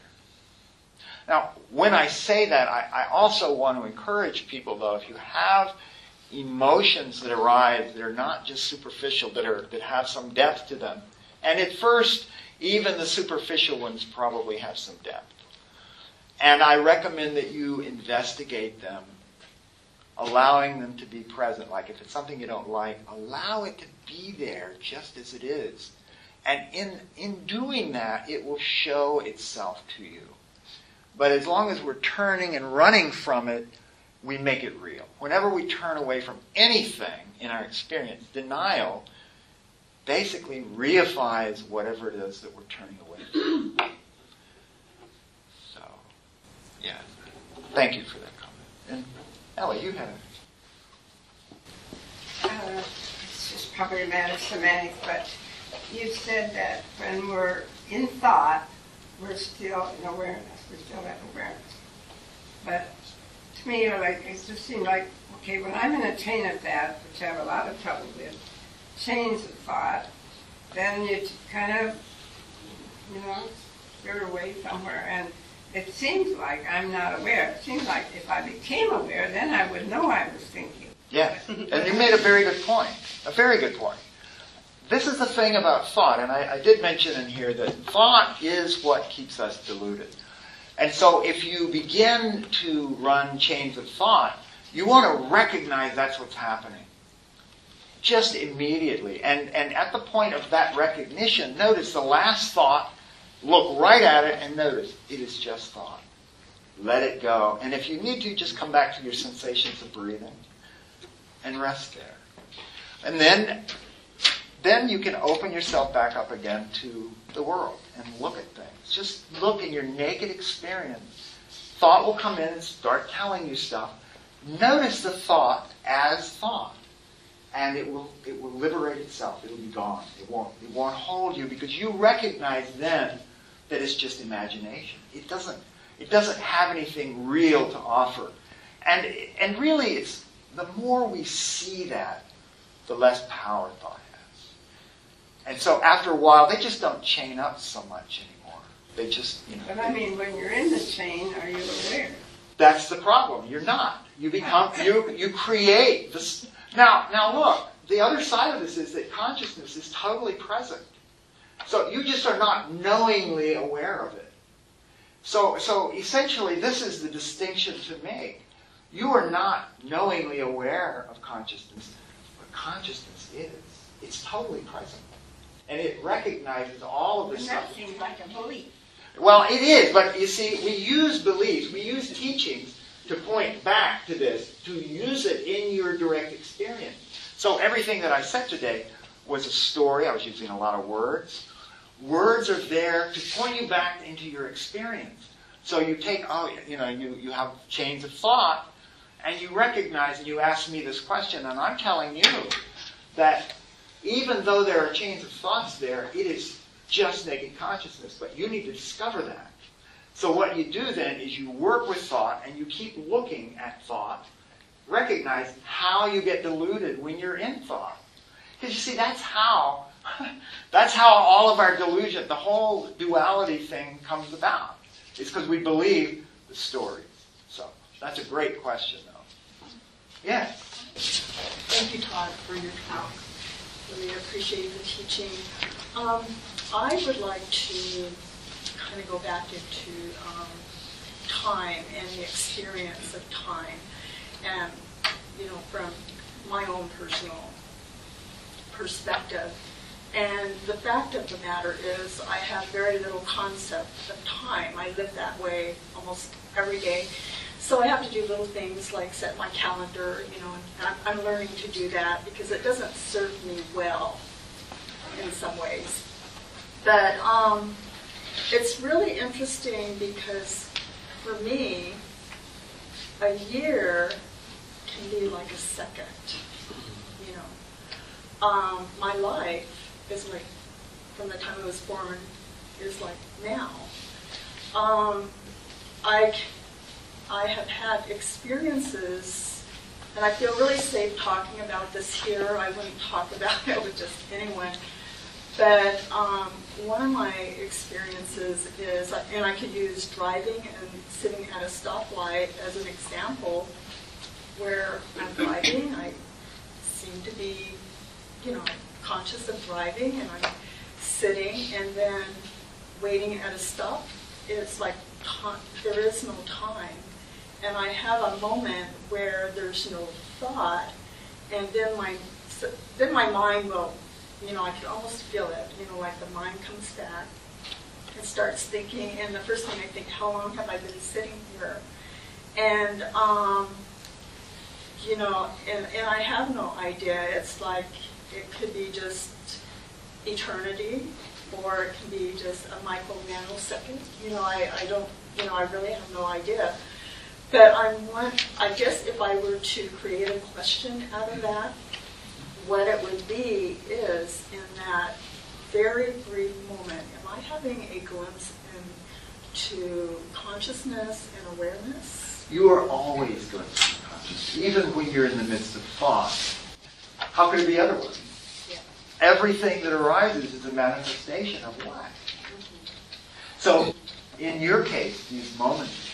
Now, when I say that, I, I also want to encourage people, though, if you have emotions that arise that are not just superficial, that are that have some depth to them, and at first, even the superficial ones probably have some depth. And I recommend that you investigate them, allowing them to be present. Like if it's something you don't like, allow it to be there just as it is. And in, in doing that, it will show itself to you. But as long as we're turning and running from it, we make it real. Whenever we turn away from anything in our experience, denial basically reifies whatever it is that we're turning away from. So, yeah. Thank you for that comment. And Ellie, you had Uh, it's just probably a matter of semantics, but you said that when we're in thought, we're still in awareness. We still have awareness. But to me, like it just seemed like okay, when I'm in a chain of thought, which I have a lot of trouble with, chains of thought, then you kind of, you know, you're away somewhere, and it seems like I'm not aware. It seems like if I became aware, then I would know I was thinking. Yeah, and you made a very good point. A very good point. This is the thing about thought, and I, I did mention in here that thought is what keeps us deluded. And so if you begin to run chains of thought, you want to recognize that's what's happening. Just immediately. And, and at the point of that recognition, notice the last thought, look right at it and notice it is just thought. Let it go. And if you need to, just come back to your sensations of breathing and rest there. And then, then you can open yourself back up again to the world and look at things. Just look in your naked experience. Thought will come in and start telling you stuff. Notice the thought as thought. And it will, it will liberate itself. It'll be gone. It won't, it won't hold you because you recognize then that it's just imagination. It doesn't, it doesn't have anything real to offer. And, and really, it's the more we see that, the less power thought has. And so after a while, they just don't chain up so much anymore. They just, you know. But I mean, when you're in the chain, are you aware? That's the problem. You're not. You become you you create this. Now now look. The other side of this is that consciousness is totally present. So you just are not knowingly aware of it. So so essentially, this is the distinction to make. You are not knowingly aware of consciousness, but consciousness is. It's totally present. And it recognizes all of And this that stuff. seems like a belief. Well, it is, but you see, we use beliefs, we use teachings to point back to this, to use it in your direct experience. So everything that I said today was a story. I was using a lot of words. Words are there to point you back into your experience. So you take, oh, you know, you, you have chains of thought, and you recognize, and you ask me this question, and I'm telling you that even though there are chains of thoughts there, it is just naked consciousness, but you need to discover that. So what you do then is you work with thought and you keep looking at thought, recognize how you get deluded when you're in thought. Because you see, that's how that's how all of our delusion, the whole duality thing comes about. It's because we believe the stories. So that's a great question, though. Yes. Thank you, Todd, for your talk. Really appreciate the teaching. Um, I would like to kind of go back into um, time and the experience of time, and you know, from my own personal perspective. And the fact of the matter is, I have very little concept of time. I live that way almost every day. So I have to do little things like set my calendar, you know, I'm, I'm learning to do that because it doesn't serve me well in some ways. But um, it's really interesting because for me, a year can be like a second. You know, um, my life is like from the time I was born is like now. Um, I I have had experiences, and I feel really safe talking about this here. I wouldn't talk about it with just anyone. But um, one of my experiences is, and I could use driving and sitting at a stoplight as an example, where I'm driving, I seem to be, you know, conscious of driving, and I'm sitting, and then waiting at a stop. It's like there is no time, and I have a moment where there's no thought, and then my then my mind will you know, I could almost feel it, you know, like the mind comes back and starts thinking, and the first thing I think, how long have I been sitting here? And, um, you know, and, and I have no idea. It's like, it could be just eternity, or it can be just a micro nanosecond. You know, I, I don't, you know, I really have no idea. But I'm one, I guess if I were to create a question out of that, what it would be is in that very brief moment, am I having a glimpse into consciousness and awareness? You are always glimpsing consciousness, even when you're in the midst of thought. How could it be otherwise? Yeah. Everything that arises is a manifestation of what? Mm-hmm. So, in your case, these moments,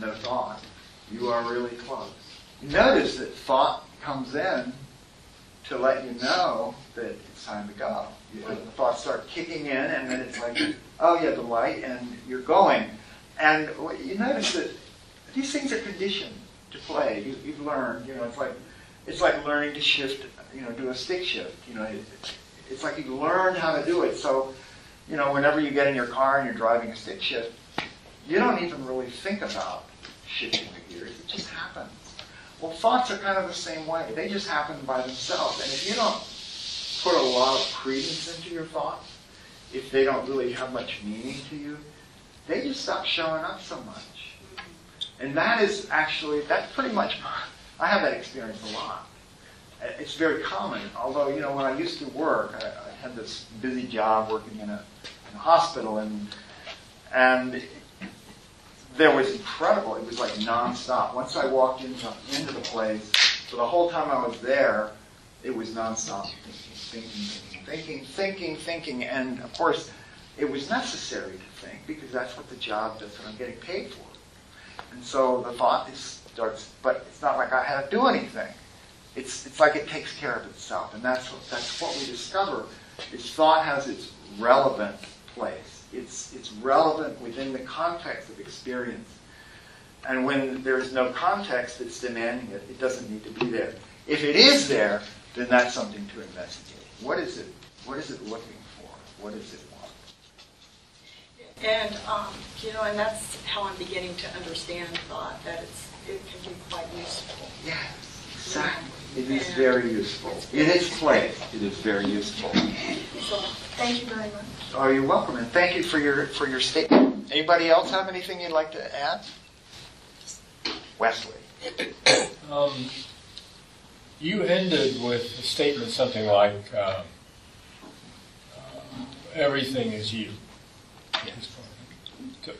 no thought, you are really close. Notice that thought comes in to let you know that it's time to go. The thoughts start kicking in, and then it's like, oh yeah, the light, and you're going. And you notice that these things are conditioned to play. You, you've learned, you know, it's like it's like learning to shift, you know, do a stick shift. You know, it, it's like you learned how to do it. So, you know, whenever you get in your car and you're driving a stick shift, you don't even really think about shifting the gears. It just happens. Well, thoughts are kind of the same way. They just happen by themselves. And if you don't put a lot of credence into your thoughts, if they don't really have much meaning to you, they just stop showing up so much. And that is actually, that's pretty much, I have that experience a lot. It's very common, although, you know, when I used to work, I, I had this busy job working in a, in a hospital, and, and there was incredible. It was like nonstop. Once I walked into, into the place, so the whole time I was there, it was nonstop thinking, thinking, thinking, thinking. And of course, it was necessary to think because that's what the job does that I'm getting paid for. And so the thought is, starts, but it's not like I had to do anything. It's, it's like it takes care of itself. And that's what, that's what we discover is thought has its relevant place it's, it's relevant within the context of experience. And when there is no context that's demanding it, it doesn't need to be there. If it is there, then that's something to investigate. What is it? What is it looking for? What does it want? And um, you know, and that's how I'm beginning to understand thought that it's it can be quite useful. Yes, exactly. It is very useful. In its place, it is very useful. Thank you very much. Oh, you're welcome, and thank you for your for your statement. Anybody else have anything you'd like to add? Wesley. Um, you ended with a statement something like, uh, uh, "Everything is you." Yes.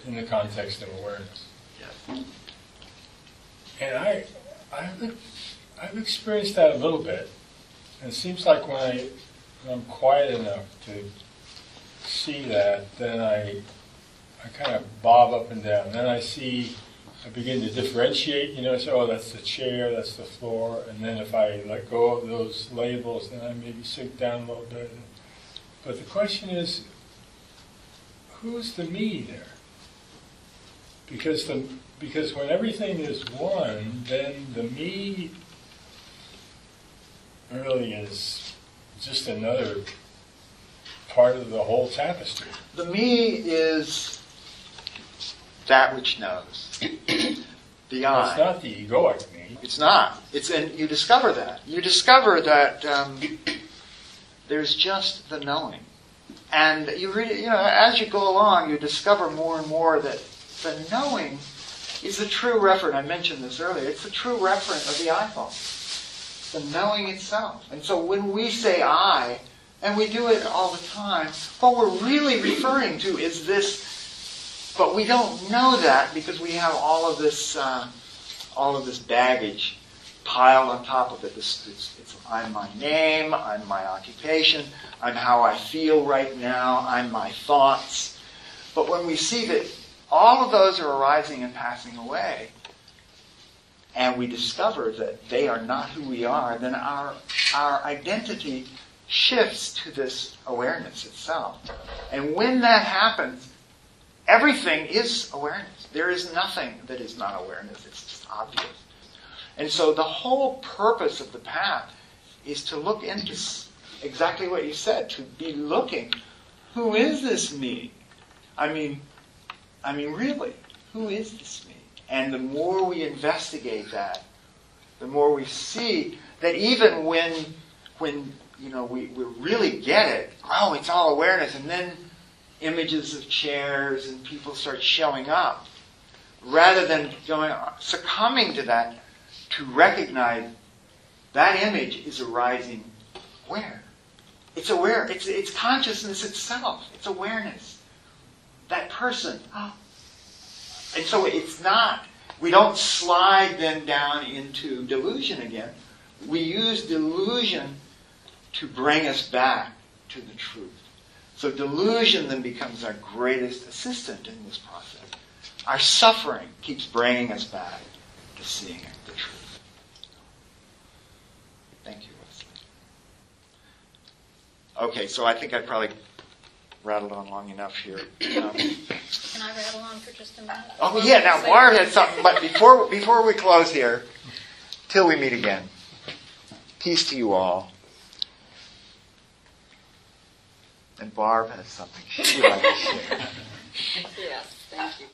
In the context of awareness. Yes. And I, I've, I've experienced that a little bit. And it seems like when, I, when I'm quiet enough to see that, then I, I kind of bob up and down. Then I see, I begin to differentiate, you know, so oh, that's the chair, that's the floor. And then if I let go of those labels, then I maybe sink down a little bit. But the question is, who's the me there? Because the, because when everything is one, then the me really is just another part of the whole tapestry. The me is that which knows. The I. It's not the egoic me. It's not. It's and you discover that. You discover that um, there's just the knowing, and you read. You know, as you go along, you discover more and more that the knowing is the true referent. I mentioned this earlier. It's the true referent of the iPhone. The knowing itself. And so when we say I, and we do it all the time, what we're really referring to is this. But we don't know that because we have all of this. Uh, all of this baggage piled on top of it. This, it's, it's, I'm my name, I'm my occupation, I'm how I feel right now, I'm my thoughts. But when we see that all of those are arising and passing away, and we discover that they are not who we are, then our, our identity shifts to this awareness itself. And when that happens, everything is awareness. There is nothing that is not awareness. It's just obvious. And so the whole purpose of the path is to look into exactly what you said, to be looking, who is this me? I mean, I mean, really, who is this me? And the more we investigate that, the more we see that even when, when you know, we, we really get it, oh, it's all awareness, and then images of chairs and people start showing up, rather than going succumbing to that, to recognize that image is arising where? It's aware. It's it's consciousness itself. It's awareness. That person. Oh, And so it's not. We don't slide then down into delusion again. We use delusion to bring us back to the truth. So delusion then becomes our greatest assistant in this process. Our suffering keeps bringing us back to seeing the truth. Thank you, Wesley. Okay, so I think I probably rattled on long enough here. Um, Can I rattle on for just a minute? oh yeah, now Barb had something, but before before we close here, till we meet again, peace to you all. And Barb has something she would like to share. Yes, thank you.